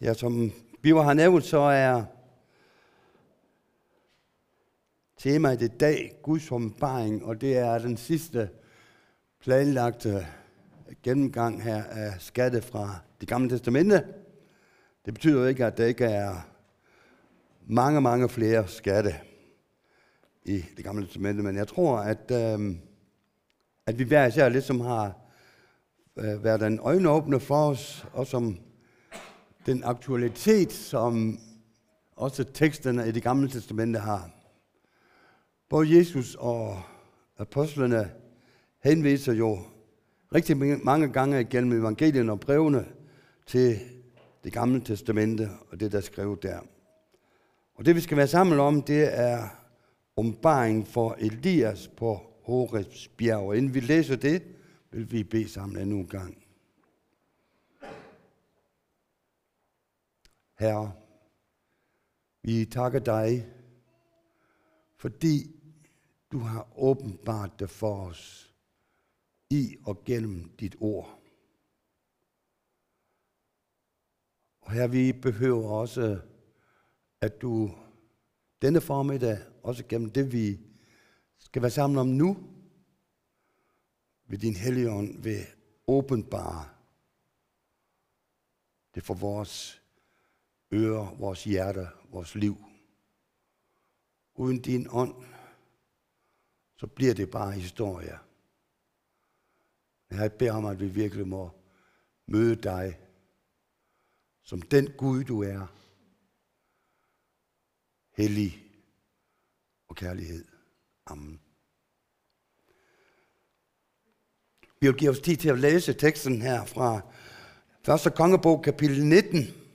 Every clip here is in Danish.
Ja, som Biver har nævnt, så er temaet i dag Guds åbenbaring, og det er den sidste planlagte gennemgang her af skatte fra det gamle testamente. Det betyder jo ikke, at der ikke er mange, mange flere skatte i det gamle testamente, men jeg tror, at, øh, at vi hver især ligesom har øh, været en øjenåbner for os, og som den aktualitet, som også teksterne i det gamle testamente har. Både Jesus og apostlene henviser jo rigtig mange gange gennem evangelien og brevene til det gamle testamente og det, der er skrevet der. Og det, vi skal være sammen om, det er ombaring for Elias på Horebs bjerg. Og inden vi læser det, vil vi bede sammen endnu en gang. Herre, vi takker dig, fordi du har åbenbart det for os i og gennem dit ord. Og her vi behøver også, at du denne formiddag, også gennem det vi skal være sammen om nu, ved din helligånd vil åbenbare det for vores ører, vores hjerte, vores liv. Uden din ånd, så bliver det bare historie. Jeg beder om, at vi virkelig må møde dig som den Gud, du er. Hellig og kærlighed. Amen. Vi vil give os tid til at læse teksten her fra 1. kongebog, kapitel 19,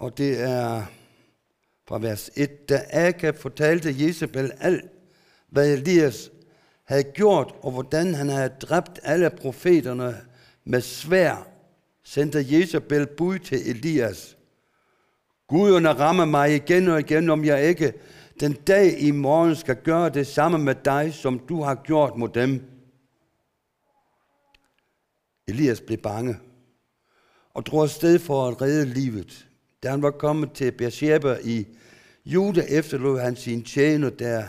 og det er fra vers 1. Da Akab fortalte Jezebel alt, hvad Elias havde gjort, og hvordan han havde dræbt alle profeterne med svær, sendte Jezebel bud til Elias. Guderne rammer mig igen og igen, om jeg ikke den dag i morgen skal gøre det samme med dig, som du har gjort mod dem. Elias blev bange og drog afsted for at redde livet. Da han var kommet til Beersheba i Juda, efterlod han sin tjener der.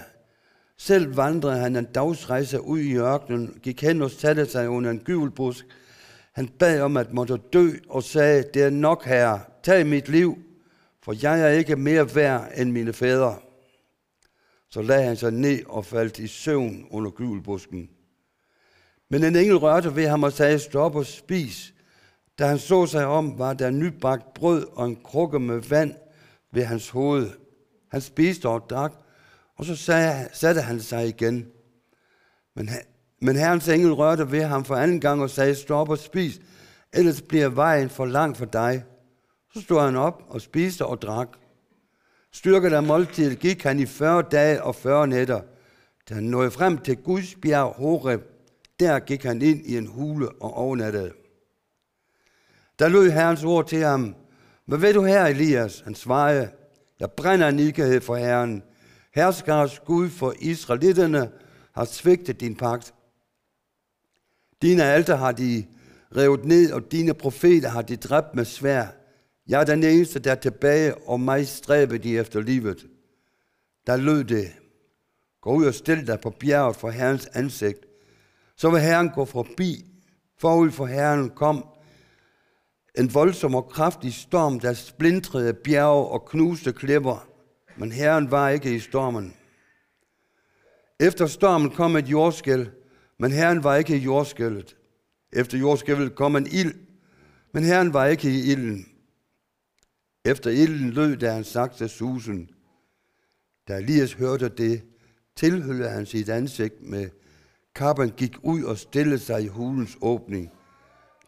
Selv vandrede han en dagsrejse ud i ørkenen, gik hen og satte sig under en gyvelbusk. Han bad om at måtte dø og sagde, det er nok herre, tag mit liv, for jeg er ikke mere værd end mine fædre. Så lagde han sig ned og faldt i søvn under gyvelbusken. Men en engel rørte ved ham og sagde, stop og spis. Da han så sig om, var der nybagt brød og en krukke med vand ved hans hoved. Han spiste og drak, og så sagde, satte han sig igen. Men, men herrens engel rørte ved ham for anden gang og sagde, stop og spis, ellers bliver vejen for lang for dig. Så stod han op og spiste og drak. Styrket af måltidet gik han i 40 dage og 40 nætter. Da han nåede frem til Guds bjerg Horeb, der gik han ind i en hule og overnattede. Der lød Herrens ord til ham, hvad ved du her, Elias? Han svarede, jeg brænder en ikkerhed for Herren. Herskers Gud for Israelitterne har svigtet din pagt. Dine alter har de revet ned, og dine profeter har de dræbt med svær. Jeg er den eneste, der er tilbage, og mig stræber de efter livet. Der lød det, gå ud og stil dig på bjerget for Herrens ansigt. Så vil Herren gå forbi. Forud for Herren kom en voldsom og kraftig storm, der splintrede bjerge og knuste klipper. Men Herren var ikke i stormen. Efter stormen kom et jordskæl, men Herren var ikke i jordskælvet. Efter jordskælvet kom en ild, men Herren var ikke i ilden. Efter ilden lød der en sakse susen. Da Elias hørte det, tilhøllede han sit ansigt med kappen, gik ud og stillede sig i hulens åbning.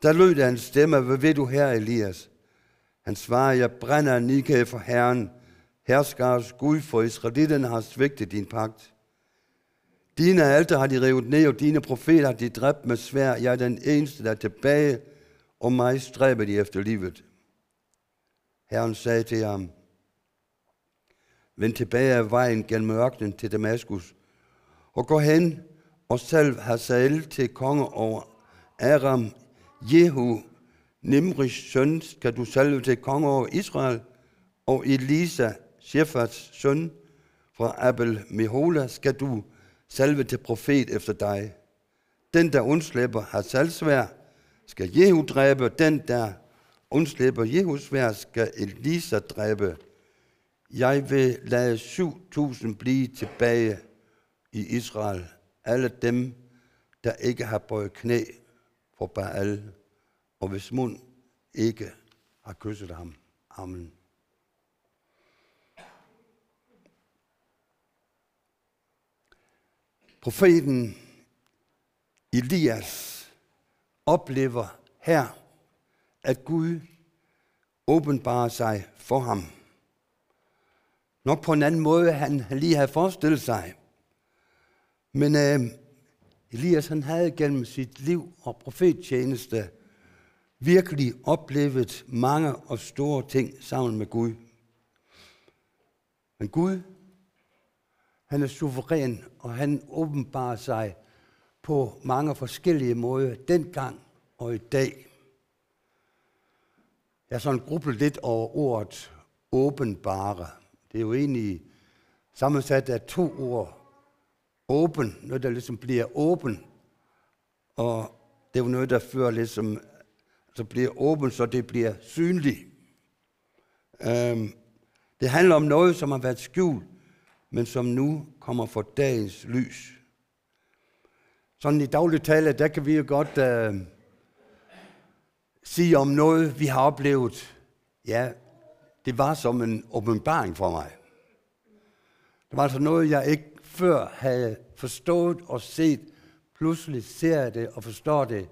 Der lød der en stemme, hvad ved du her, Elias? Han svarede, jeg brænder en nikæde for Herren, herskars Gud, for Israelitterne har svigtet din pagt. Dine alter har de revet ned, og dine profeter har de dræbt med svær. Jeg er den eneste, der er tilbage, og mig stræber de efter livet. Herren sagde til ham, Vend tilbage af vejen gennem ørkenen til Damaskus, og gå hen og selv Hazael til konge over Aram, Jehu, Nimris søn skal du salve til konge over Israel, og Elisa, Shefats søn fra Abel Mehola, skal du salve til profet efter dig. Den, der undslipper, har salgsvær, skal Jehu dræbe. Den, der undslipper Jehus svær, skal Elisa dræbe. Jeg vil lade 7.000 blive tilbage i Israel. Alle dem, der ikke har bøjet knæ for Baal, og hvis mund ikke har kysset ham. Amen. Profeten Elias oplever her, at Gud åbenbarer sig for ham. Nok på en anden måde, han lige havde forestillet sig. Men øh, Elias han havde gennem sit liv og profettjeneste virkelig oplevet mange og store ting sammen med Gud. Men Gud, han er suveræn, og han åbenbarer sig på mange forskellige måder, dengang og i dag. Jeg har sådan grublet lidt over ordet åbenbare. Det er jo egentlig sammensat af to ord. Åben, noget der ligesom bliver åben, og det er jo noget, der fører ligesom, så bliver åben, så det bliver synligt. Øhm, det handler om noget, som har været skjult, men som nu kommer for dagens lys. Sådan i daglig tale, der kan vi jo godt øh, sige om noget, vi har oplevet. Ja, det var som en åbenbaring for mig. Det var altså noget, jeg ikke før havde forstået og set. Pludselig ser jeg det og forstår det,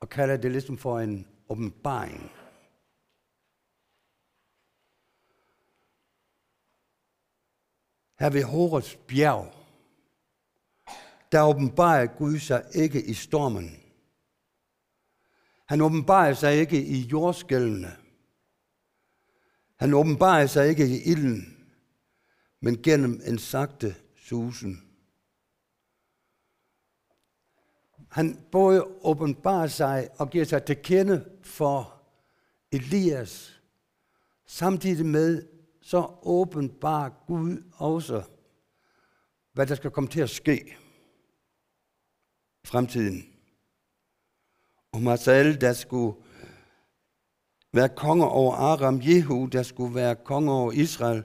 og kalder det ligesom for en åbenbaring. Her ved Horets bjerg, der åbenbarer Gud sig ikke i stormen. Han åbenbarer sig ikke i jordskældene. Han åbenbarer sig ikke i ilden, men gennem en sagte susen. Han både åbenbarer sig og giver sig til kende for Elias, samtidig med så åbenbarer Gud også, hvad der skal komme til at ske i fremtiden. Og Marcel, der skulle være konge over Aram, Jehu, der skulle være konge over Israel,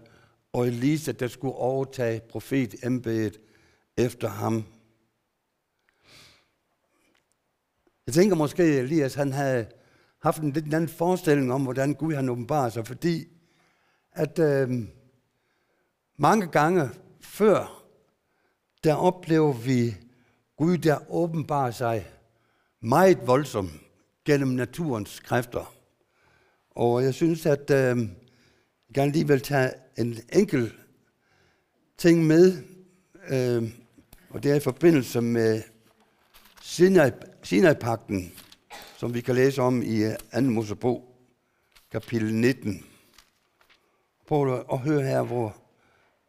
og Elisa, der skulle overtage profetembedet efter ham. Jeg tænker måske, at Elias han havde haft en lidt anden forestilling om, hvordan Gud han åbenbarer sig, fordi at øh, mange gange før, der oplever vi Gud, der åbenbarer sig meget voldsomt gennem naturens kræfter. Og jeg synes, at øh, jeg gerne lige vil tage en enkelt ting med, øh, og det er i forbindelse med Sinai-pakten, som vi kan læse om i øh, 2. Mosebog, kapitel 19. Prøv at høre her, hvor,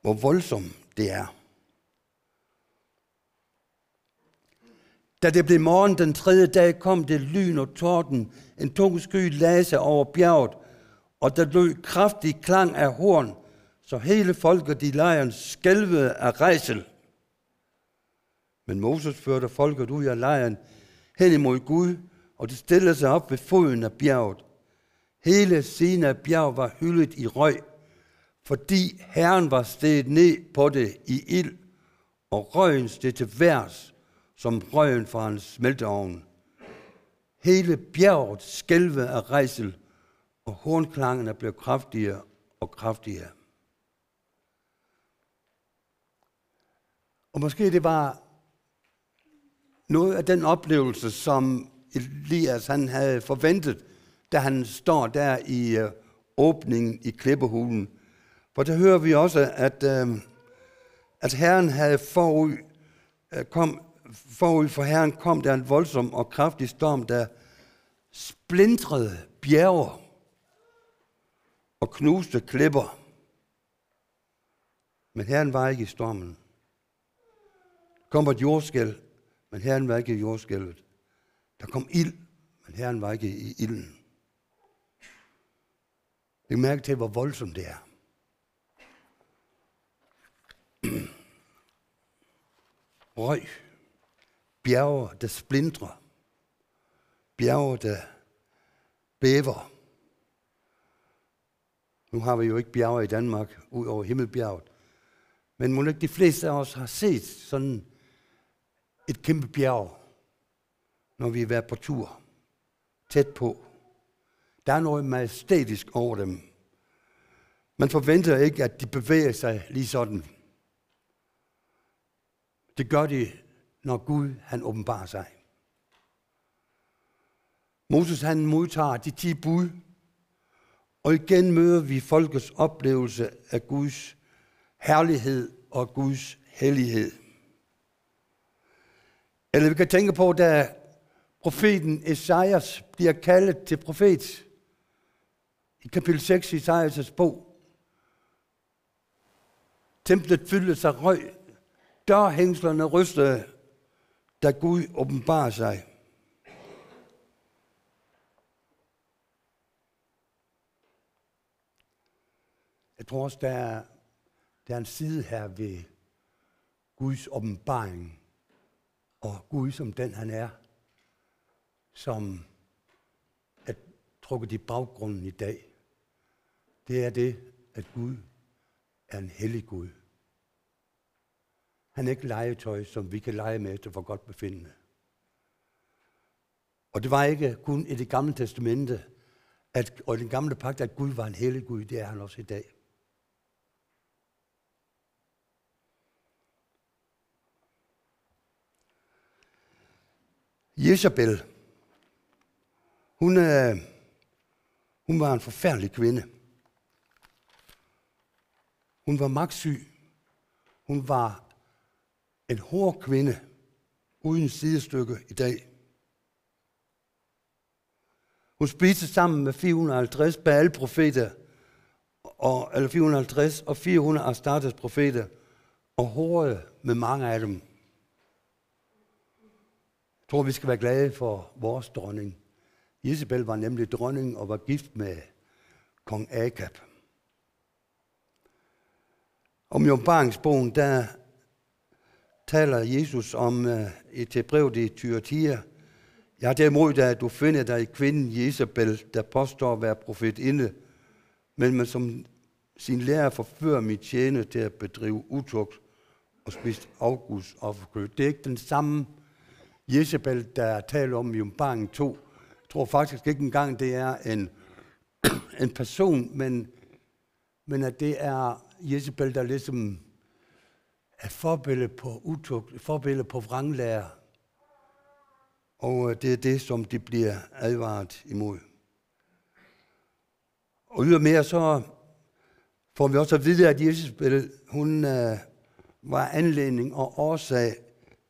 hvor voldsom det er. Da det blev morgen den tredje dag, kom det lyn og torden. En tung sky lagde sig over bjerget, og der lød kraftig klang af horn, så hele folket i lejren skælvede af rejsel. Men Moses førte folket ud af lejren hen imod Gud, og de stillede sig op ved foden af bjerget. Hele siden af bjerg var hyldet i røg, fordi Herren var steget ned på det i ild, og røgen steg til værs, som røgen fra hans smelteovn. Hele bjerget skælvede af rejsel, og hornklangene blev kraftigere og kraftigere. Og måske det var noget af den oplevelse, som Elias han havde forventet, da han står der i øh, åbningen i klippehulen. For der hører vi også, at, uh, at Herren havde forud, øh, kom forud for Herren kom der en voldsom og kraftig storm, der splindrede bjerge og knuste klipper. Men Herren var ikke i stormen. Kom et jordskæld, men Herren var ikke i jordskælvet. Der kom ild, men Herren var ikke i ilden. Læg mærke til, hvor voldsomt det er. Røg. Bjerge, der splindrer. Bjerge, der bæver. Nu har vi jo ikke bjerge i Danmark, ud over Himmelbjerget. Men må ikke de fleste af os har set sådan et kæmpe bjerg, når vi har været på tur, tæt på. Der er noget majestætisk over dem. Man forventer ikke, at de bevæger sig lige sådan. Det gør de, når Gud han åbenbarer sig. Moses han modtager de ti bud, og igen møder vi folkets oplevelse af Guds herlighed og Guds hellighed. Eller vi kan tænke på, da profeten Esajas bliver kaldet til profet i kapitel 6 i Esajas bog. Templet fyldte sig røg, dørhængslerne rystede, da Gud åbenbarer sig. Jeg tror også, der er, der er en side her ved Guds åbenbaring, og Gud som den han er, som er trukket i baggrunden i dag. Det er det, at Gud er en hellig Gud. Han er ikke legetøj, som vi kan lege med efter for godt befindende. Og det var ikke kun i det gamle testamente, at, og i den gamle pagt, at Gud var en hellig Gud, det er han også i dag. Jezabel, hun, øh, hun var en forfærdelig kvinde. Hun var magtsyg. Hun var en hård kvinde uden sidestykke i dag. Hun spiste sammen med 450 Baal-profeter, og, eller 450 og 400 Astartes profeter, og hårde med mange af dem. Jeg tror, vi skal være glade for vores dronning. Isabel var nemlig dronning og var gift med kong Akab. Om i der taler Jesus om uh, et til brevet i Thyatira. Jeg har derimod, at du finder dig i kvinden Isabel, der påstår at være profetinde, men man som sin lærer forfører mit tjene til at bedrive utugt og spise afguds offerkød. Det er ikke den samme Jezebel, der taler om i Umbangen 2. Tror faktisk ikke engang, det er en, en person, men, men at det er Jezebel, der ligesom er forbillede på utugt, forbillede på vranglærer. Og øh, det er det, som de bliver advaret imod. Og ydermere så får vi også at vide, at Jezebel, hun øh, var anledning og årsag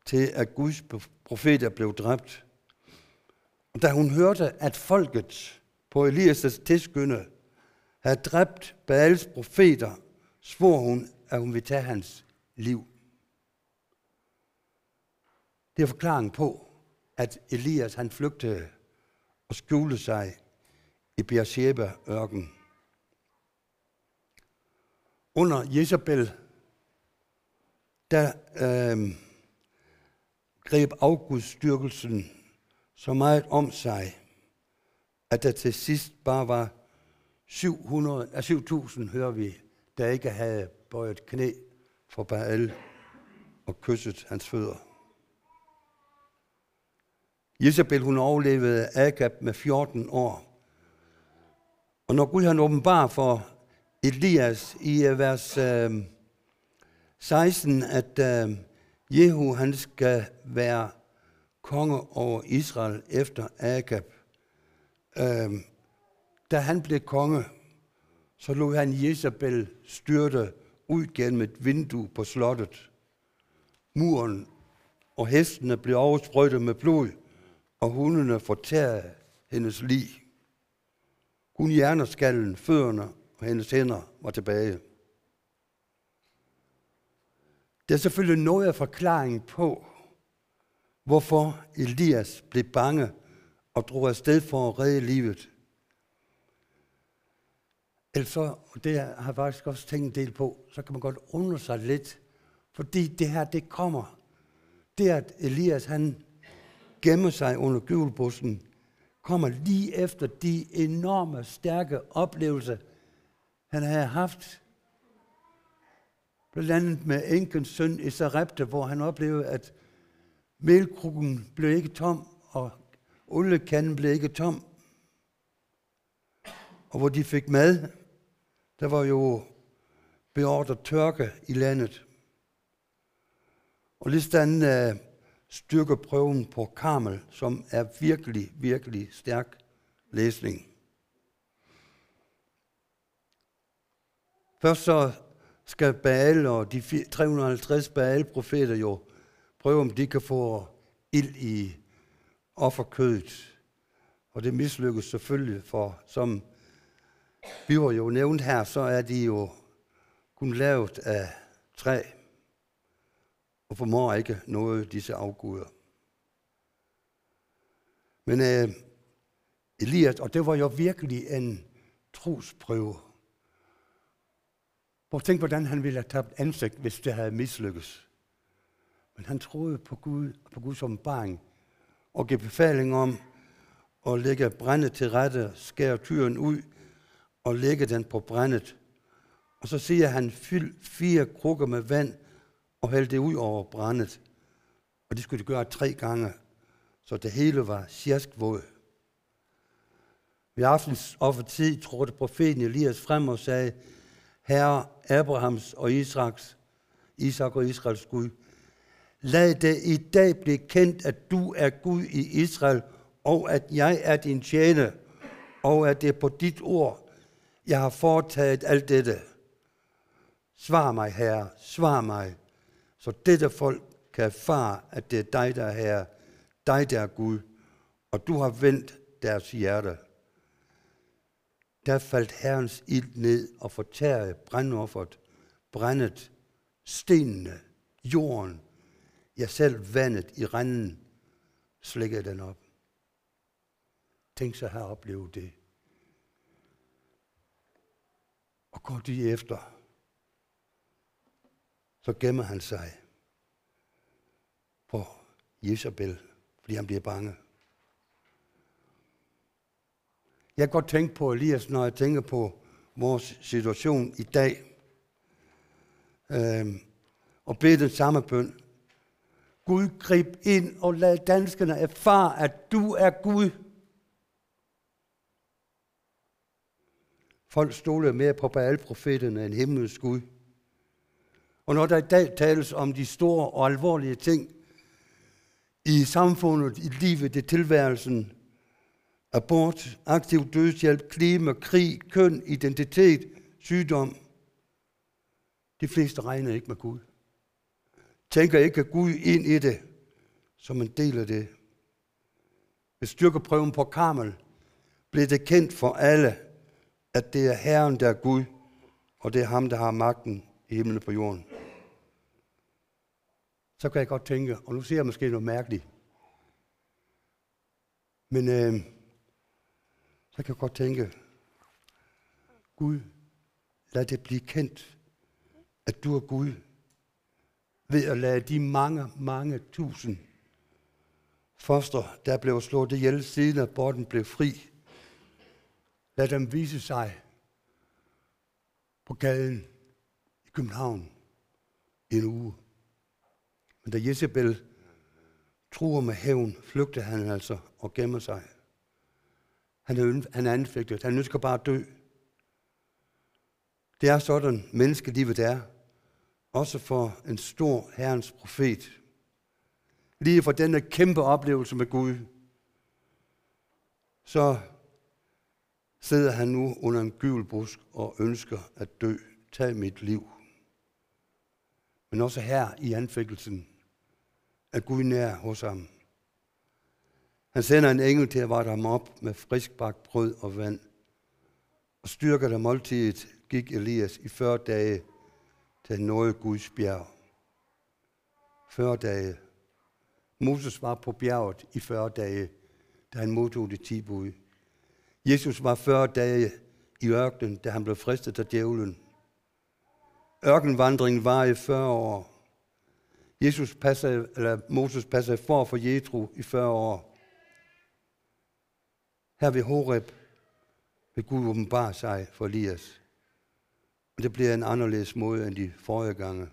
til, at Guds profeter blev dræbt. Og da hun hørte, at folket på Elias' tilskynde havde dræbt Baals profeter, svor hun, at hun ville tage hans liv. Det er forklaringen på, at Elias han flygtede og skjulte sig i Beersheba ørken. Under Jezebel, der øh, greb afgudstyrkelsen så meget om sig, at der til sidst bare var 700, 7.000, hører vi, der ikke havde bøjet knæ for Baal og kysset hans fødder. Jezebel, hun overlevede Agab med 14 år. Og når Gud han åbenbar for Elias i øh, vers øh, 16, at øh, Jehu han skal være konge over Israel efter Agab. Øhm, da han blev konge, så lod han Jezabel styrte ud gennem et vindue på slottet. Muren og hestene blev oversprøjtet med blod, og hundene fortærede hendes lig. Kun hjerneskallen, fødderne og hendes hænder var tilbage. Det er selvfølgelig noget af forklaring på, hvorfor Elias blev bange og drog afsted for at redde livet. Ellers så, og det har jeg faktisk også tænkt en del på, så kan man godt undre sig lidt, fordi det her, det kommer. Det at Elias, han gemmer sig under gyvelbussen, kommer lige efter de enorme, stærke oplevelser, han havde haft. Blandt andet med enkens søn i Sarepta, hvor han oplevede, at melkrukken blev ikke tom, og oliekanden blev ikke tom. Og hvor de fik mad, der var jo beordret tørke i landet. Og lige sådan uh, styrker prøven på Karmel, som er virkelig, virkelig stærk læsning. Først så skal Baal og de 350 Baal-profeter jo prøve, om de kan få ild i offerkødet. Og det mislykkes selvfølgelig, for som vi var jo nævnt her, så er de jo kun lavet af træ og formår ikke noget disse afguder. Men øh, Elias, og det var jo virkelig en trosprøve. Prøv at tænke, hvordan han ville have tabt ansigt, hvis det havde mislykkes. Men han troede på Gud og på Guds åbenbaring og gav befaling om at lægge brændet til rette, skære tyren ud og lægge den på brændet. Og så siger han, fyld fire krukker med vand og hæld det ud over brændet. Og det skulle de gøre tre gange, så det hele var våd. Ved aftens offertid trådte profeten Elias frem og sagde, Herre Abrahams og Isaks, Isak og Israels Gud, lad det i dag blive kendt, at du er Gud i Israel, og at jeg er din tjener, og at det er på dit ord, jeg har foretaget alt dette. Svar mig, Herre, svar mig, så dette folk kan erfare, at det er dig, der er Herre, dig, der er Gud, og du har vendt deres hjerte der faldt Herrens ild ned og fortærede brændofferet, brændet stenene, jorden, ja selv vandet i randen slikkede den op. Tænk sig at opleve det. Og går de efter, så gemmer han sig på Jezabel, fordi han bliver bange. Jeg kan godt tænke på Elias, når jeg tænker på vores situation i dag. Øhm, og bede den samme bøn. Gud, grib ind og lad danskerne erfare, at du er Gud. Folk stolede mere på Baal-profeterne end himlens Gud. Og når der i dag tales om de store og alvorlige ting i samfundet, i livet, i tilværelsen, abort, aktiv dødshjælp, klima, krig, køn, identitet, sygdom. De fleste regner ikke med Gud. Tænker ikke Gud ind i det, som en del af det. Ved styrkeprøven på Karmel blev det kendt for alle, at det er Herren, der er Gud, og det er ham, der har magten i himlen på jorden. Så kan jeg godt tænke, og nu ser jeg måske noget mærkeligt, men øh, så kan jeg godt tænke, Gud, lad det blive kendt, at du er Gud, ved at lade de mange, mange tusind foster, der blev slået ihjel siden aborten blev fri, lad dem vise sig på gaden i København i en uge. Men da Jezebel truer med hævn, flygter han altså og gemmer sig. Han er, han er anfægtet. Han ønsker bare at dø. Det er sådan, menneskelivet er. Også for en stor herrens profet. Lige for denne kæmpe oplevelse med Gud, så sidder han nu under en gyvelbusk og ønsker at dø. Tag mit liv. Men også her i anfægtelsen er Gud nær hos ham. Han sender en engel til at varte ham op med friskbagt brød og vand. Og styrker der måltidet gik Elias i 40 dage til han nåede Guds bjerg. 40 dage. Moses var på bjerget i 40 dage, da han modtog det 10 bud. Jesus var 40 dage i ørkenen, da han blev fristet af djævlen. Ørkenvandringen var i 40 år. Jesus passede, eller Moses passede for for Jethro i 40 år. Her ved Horeb vil Gud åbenbare sig for Elias. Og det bliver en anderledes måde end de forrige gange.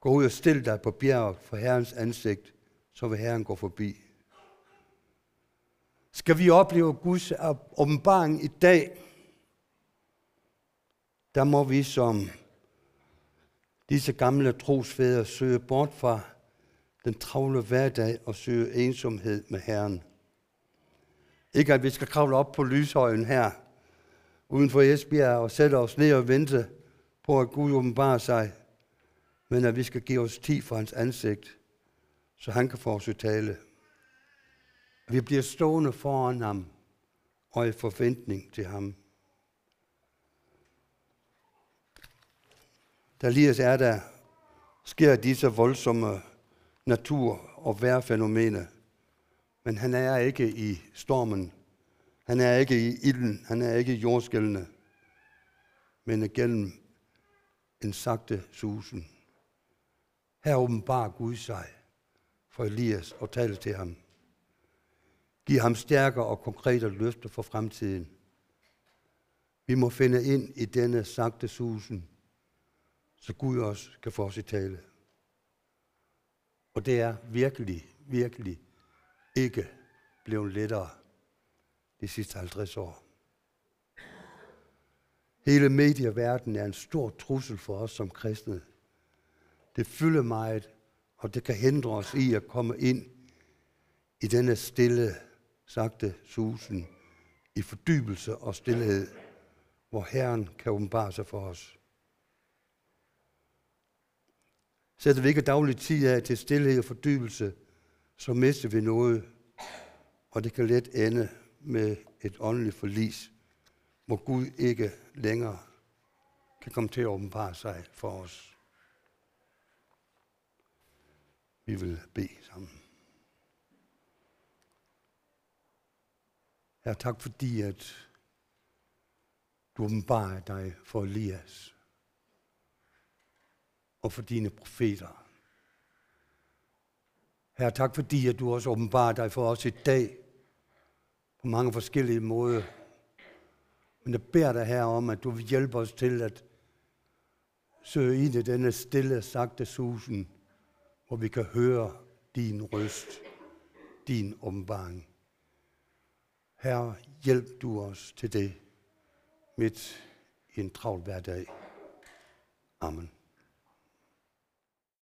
Gå ud og stil dig på bjerget for Herrens ansigt, så vil Herren gå forbi. Skal vi opleve Guds åbenbaring i dag, der må vi som disse gamle trosfædre søge bort fra den travle hverdag og søge ensomhed med Herren. Ikke at vi skal kravle op på lyshøjen her, uden for Esbjerg, og sætte os ned og vente på, at Gud åbenbarer sig, men at vi skal give os tid for hans ansigt, så han kan få os at tale. Vi bliver stående foran ham og i forventning til ham. Da Elias er der, sker disse voldsomme natur- og vejrfænomener. Men han er ikke i stormen. Han er ikke i ilden. Han er ikke i jordskældene. Men gennem en sagte susen. Her åbenbarer Gud sig for Elias og taler til ham. Giv ham stærkere og konkrete løfter for fremtiden. Vi må finde ind i denne sagte susen, så Gud også kan få os i tale. Og det er virkelig, virkelig ikke blevet lettere de sidste 50 år. Hele medieverdenen er en stor trussel for os som kristne. Det fylder meget, og det kan hindre os i at komme ind i denne stille, sagte susen, i fordybelse og stillhed, hvor Herren kan åbenbare sig for os. Sætter vi ikke daglig tid af til stillhed og fordybelse, så mister vi noget, og det kan let ende med et åndeligt forlis, hvor Gud ikke længere kan komme til at åbenbare sig for os. Vi vil bede sammen. Her tak fordi, at du åbenbarer dig for Elias og for dine profeter. Herre, tak fordi, at du også åbenbarer dig for os i dag på mange forskellige måder. Men jeg beder dig her om, at du vil hjælpe os til at søge ind i denne stille, sagte susen, hvor vi kan høre din røst, din åbenbaring. Herre, hjælp du os til det midt i en travl hverdag. Amen.